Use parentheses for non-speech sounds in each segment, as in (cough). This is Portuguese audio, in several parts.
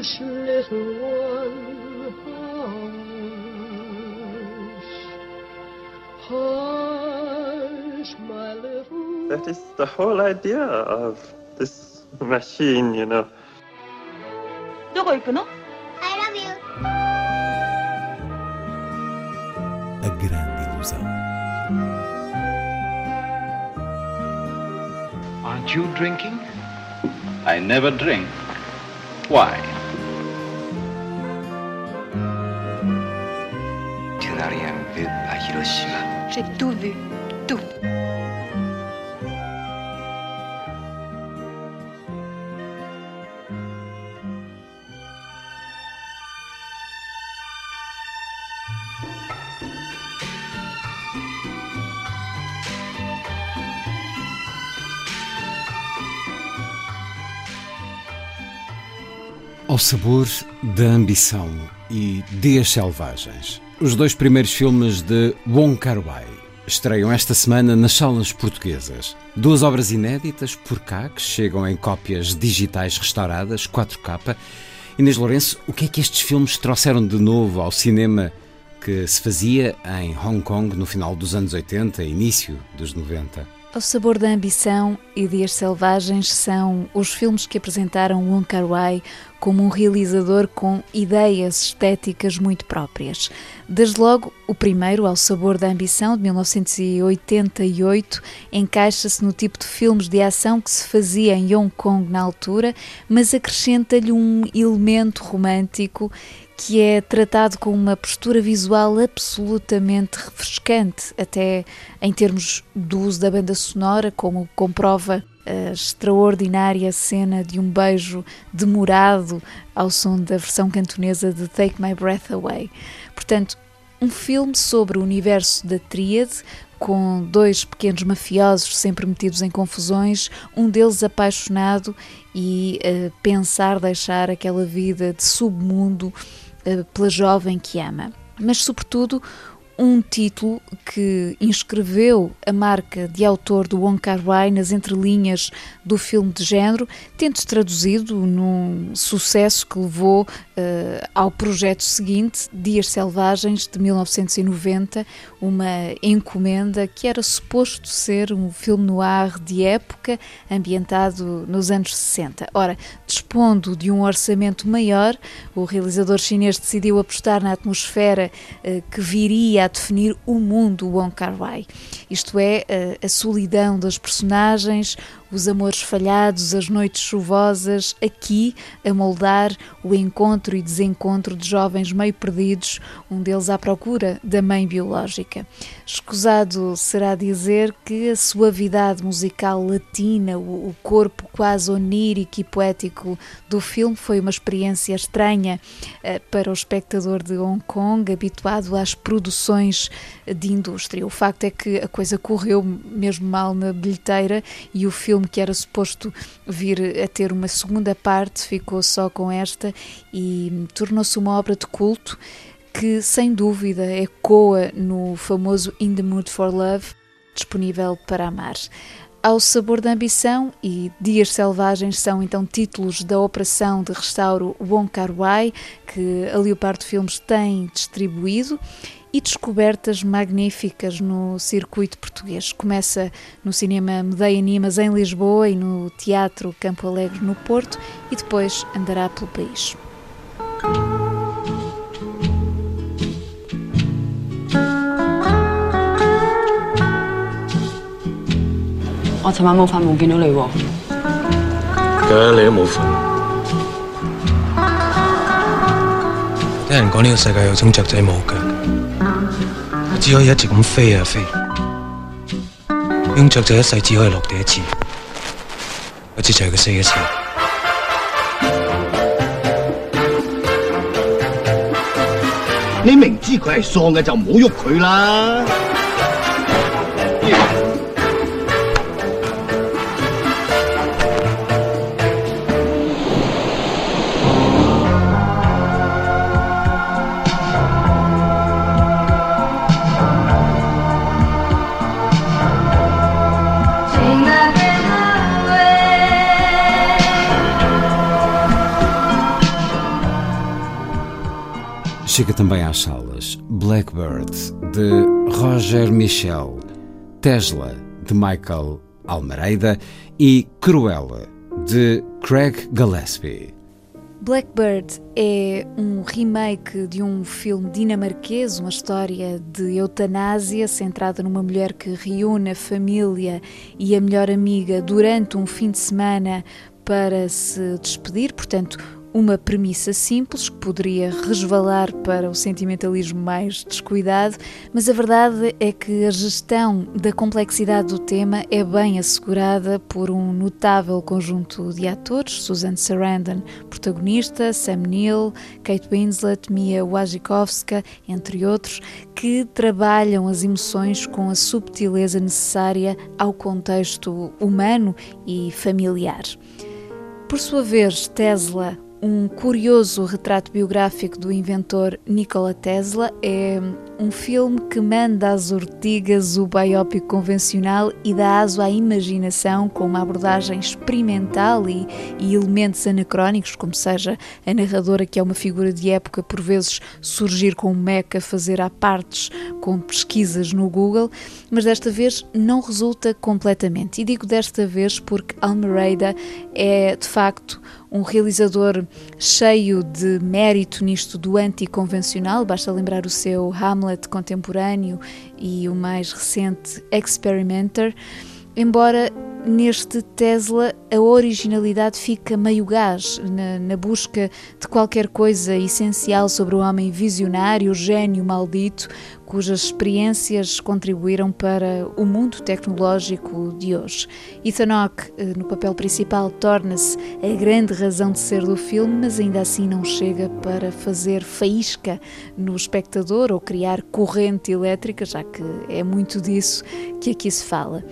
Hush, little one, hush. Hush, my little That is the whole idea of this machine, you know. どこ行くの I love you. A grande ilusão. Aren't you drinking? I never drink. Why? Hiroshima. J'ai tout vu, tout. Ao sabor da ambição e Dias Selvagens. Os dois primeiros filmes de Wong Kar-wai estreiam esta semana nas salas portuguesas. Duas obras inéditas por cá, que chegam em cópias digitais restauradas, 4K. Inês Lourenço, o que é que estes filmes trouxeram de novo ao cinema que se fazia em Hong Kong no final dos anos 80 e início dos 90? Ao sabor da ambição e Dias Selvagens são os filmes que apresentaram Wong Kar-wai como um realizador com ideias estéticas muito próprias. Desde logo, o primeiro, Ao Sabor da Ambição, de 1988, encaixa-se no tipo de filmes de ação que se fazia em Hong Kong na altura, mas acrescenta-lhe um elemento romântico que é tratado com uma postura visual absolutamente refrescante, até em termos do uso da banda sonora, como comprova a extraordinária cena de um beijo demorado ao som da versão cantonesa de Take My Breath Away. Portanto, um filme sobre o universo da tríade, com dois pequenos mafiosos sempre metidos em confusões, um deles apaixonado e uh, pensar deixar aquela vida de submundo uh, pela jovem que ama. Mas, sobretudo, um título que inscreveu a marca de autor do Wong Kar-wai nas entrelinhas do filme de género, tendo-se traduzido num sucesso que levou uh, ao projeto seguinte, Dias Selvagens, de 1990, uma encomenda que era suposto ser um filme no ar de época, ambientado nos anos 60. Ora, dispondo de um orçamento maior, o realizador chinês decidiu apostar na atmosfera uh, que viria a definir o mundo Wong Kar-wai. Isto é, a, a solidão das personagens, os amores falhados, as noites chuvosas, aqui a moldar o encontro e desencontro de jovens meio perdidos, um deles à procura da mãe biológica. Escusado será dizer que a suavidade musical latina, o, corpo quase onírico e poético do filme foi uma experiência estranha uh, para o espectador de Hong Kong, habituado às produções de indústria. O facto é que a coisa correu mesmo mal na bilheteira e o filme que era suposto vir a ter uma segunda parte ficou só com esta e tornou-se uma obra de culto que sem dúvida ecoa no famoso In the Mood for Love, disponível para amar. Ao Sabor da Ambição e Dias Selvagens são então títulos da operação de restauro Wong Kar-wai que a Leopardo Filmes tem distribuído e descobertas magníficas no circuito português. Começa no cinema Medeia Animas em Lisboa e no Teatro Campo Alegre no Porto e depois andará pelo país. 我寻晚冇发梦见到你喎。嘅你都冇瞓。听人讲呢个世界有种雀仔冇脚，我 只可以一直咁飛啊飛。呢種雀仔一世只可以落地一次，我知就係佢死一次。你明知佢係喪嘅就唔好喐佢啦。 chega também às salas Blackbird, de Roger Michel, Tesla, de Michael Almeida e Cruella, de Craig Gillespie. Blackbird é um remake de um filme dinamarquês, uma história de eutanásia centrada numa mulher que reúne a família e a melhor amiga durante um fim de semana para se despedir, portanto, uma premissa simples que poderia resvalar para o sentimentalismo mais descuidado, mas a verdade é que a gestão da complexidade do tema é bem assegurada por um notável conjunto de atores: Susan Sarandon, protagonista, Sam Neill, Kate Winslet, Mia Wasikowska, entre outros, que trabalham as emoções com a subtileza necessária ao contexto humano e familiar. Por sua vez, Tesla um curioso retrato biográfico do inventor Nikola Tesla. É um filme que manda às ortigas o biópico convencional e dá aso à imaginação com uma abordagem experimental e, e, elementos anacrónicos, como seja a narradora, que é uma figura de época, por vezes surgir com um meca, fazer a partes com pesquisas no Google, mas desta vez não resulta completamente. E digo desta vez porque Almeida é, de facto, um realizador cheio de mérito nisto do anticonvencional, basta lembrar o seu Hamlet contemporâneo e o mais recente Experimenter, embora neste Tesla a originalidade fica meio gás na, na, busca de qualquer coisa essencial sobre o homem visionário, gênio maldito, cujas experiências contribuíram para o mundo tecnológico de hoje. Ethan Hawke, eh, no papel principal, torna-se a grande razão de ser do filme, mas ainda assim não chega para fazer faísca no espectador ou criar corrente elétrica, já que é muito disso que aqui se fala.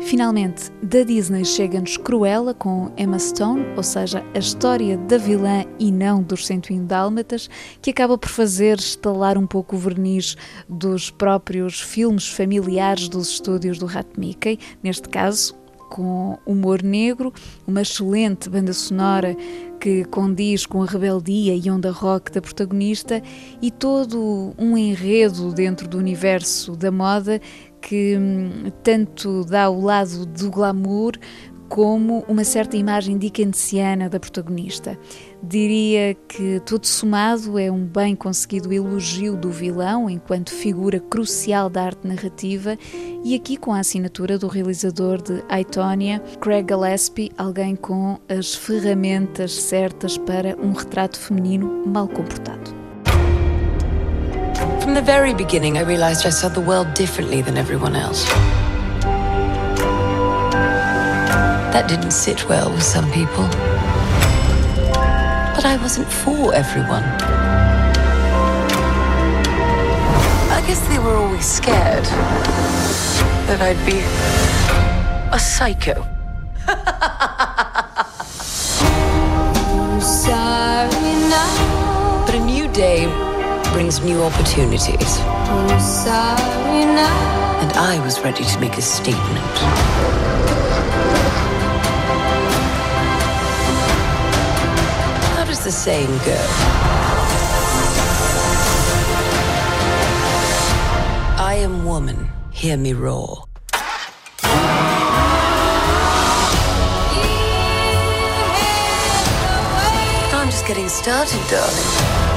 Finalmente, da Disney chega-nos Cruella com Emma Stone, ou seja, a história da vilã e não dos 101 Dálmatas, que acaba por fazer estalar um pouco o verniz dos próprios filmes familiares dos estúdios do Rat Mickey, neste caso com humor negro, uma excelente banda sonora que condiz com a rebeldia e onda rock da protagonista e todo um enredo dentro do universo da moda que hum, tanto dá o lado do glamour como uma certa imagem dickensiana da protagonista. Diria que tudo somado é um bem conseguido elogio do vilão enquanto figura crucial da arte narrativa e aqui com a assinatura do realizador de Aitonia, Craig Gillespie, alguém com as ferramentas certas para um retrato feminino mal comportado. From the very beginning, I realized I saw the world differently than everyone else. That didn't sit well with some people. But I wasn't for everyone. I guess they were always scared that I'd be a psycho. (laughs) but a new day brings new opportunities. And I was ready to make a statement. How does the saying go? I am woman, hear me roar. I'm just getting started, darling.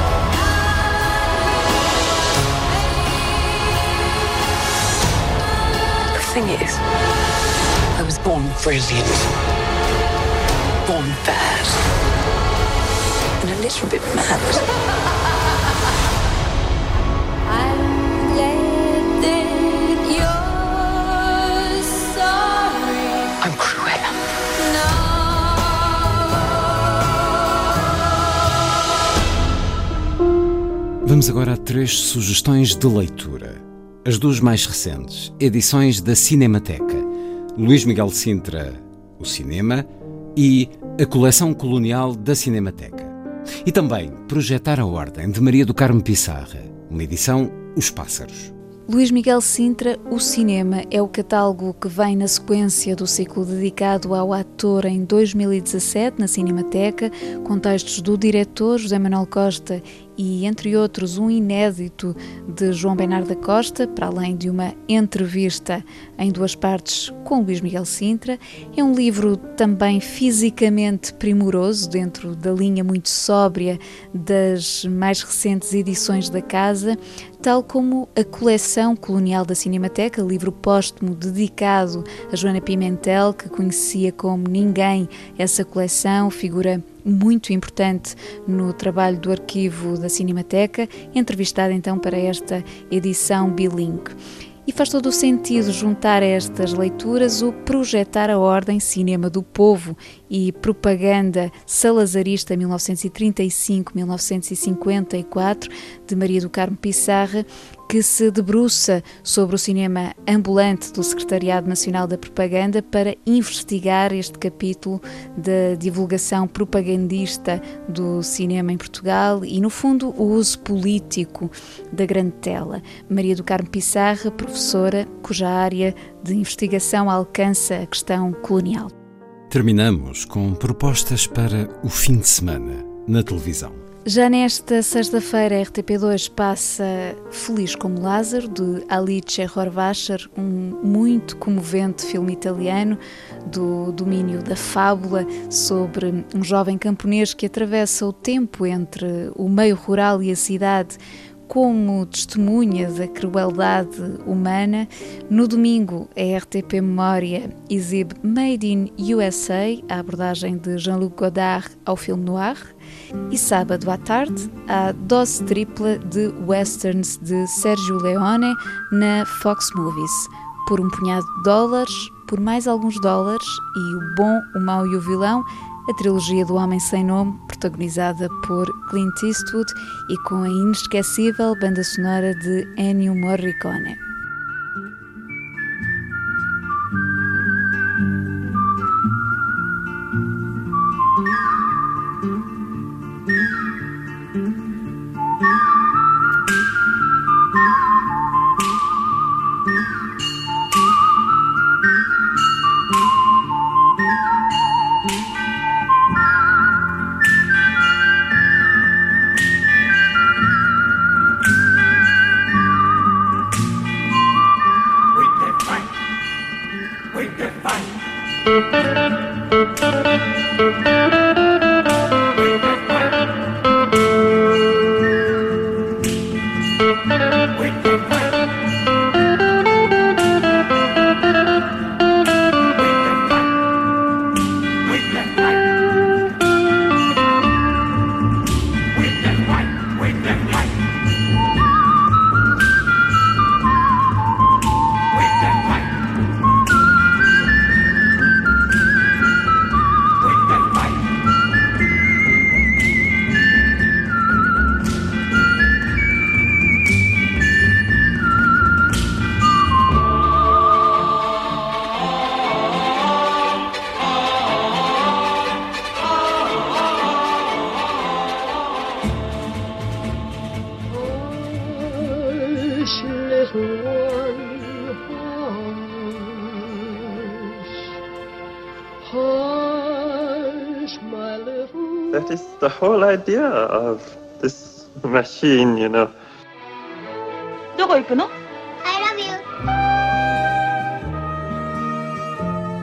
Thing is, I was born brilliant, born bad, and a little bit mad. I'm Cruella. Vamos agora a três sugestões de leitura as duas mais recentes, edições da Cinemateca, Luís Miguel Sintra, O Cinema, e a Coleção Colonial da Cinemateca. E também Projetar a Ordem, de Maria do Carmo Pissarra, uma edição Os Pássaros. Luís Miguel Sintra, O Cinema, é o catálogo que vem na sequência do ciclo dedicado ao ator em 2017 na Cinemateca, com textos do diretor José Manuel Costa e, entre outros, um inédito de João Bernardo da Costa, para além de uma entrevista em duas partes com Luís Miguel Sintra. É um livro também fisicamente primoroso, dentro da linha muito sóbria das mais recentes edições da casa, tal como a coleção colonial da Cinemateca, livro póstumo dedicado a Joana Pimentel, que conhecia como ninguém essa coleção, figura muito importante no trabalho do arquivo da Cinemateca, entrevistada então para esta edição bilingue. E faz todo o sentido juntar a estas leituras o Projetar a Ordem Cinema do Povo e Propaganda Salazarista 1935-1954 de Maria do Carmo Pissarra, que se debruça sobre o cinema ambulante do Secretariado Nacional da Propaganda para investigar este capítulo da divulgação propagandista do cinema em Portugal e, no fundo, o uso político da grande tela. Maria do Carmo Pissarra, professora cuja área de investigação alcança a questão colonial. Terminamos com propostas para o fim de semana na televisão. Já nesta sexta-feira, a RTP2 passa Feliz como Lázaro, de Alice Horvacher, um muito comovente filme italiano do domínio da fábula sobre um jovem camponês que atravessa o tempo entre o meio rural e a cidade como testemunha da crueldade humana. No domingo, a RTP Memória exibe Made in USA, a abordagem de Jean-Luc Godard ao filme noir. E sábado à tarde, a dose tripla de westerns de Sergio Leone na Fox Movies. Por um punhado de dólares, por mais alguns dólares e o bom, o mau e o vilão, a trilogia do Homem Sem Nome, protagonizada por Clint Eastwood e com a inesquecível banda sonora de Ennio Morricone. That is the whole idea of this machine, you know. どこ行くの I love you.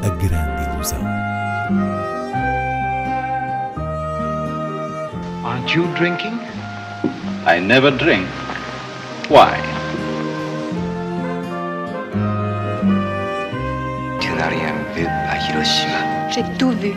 A grande ilusão. Aren't you drinking? I never drink. Why? J'ai tout vu.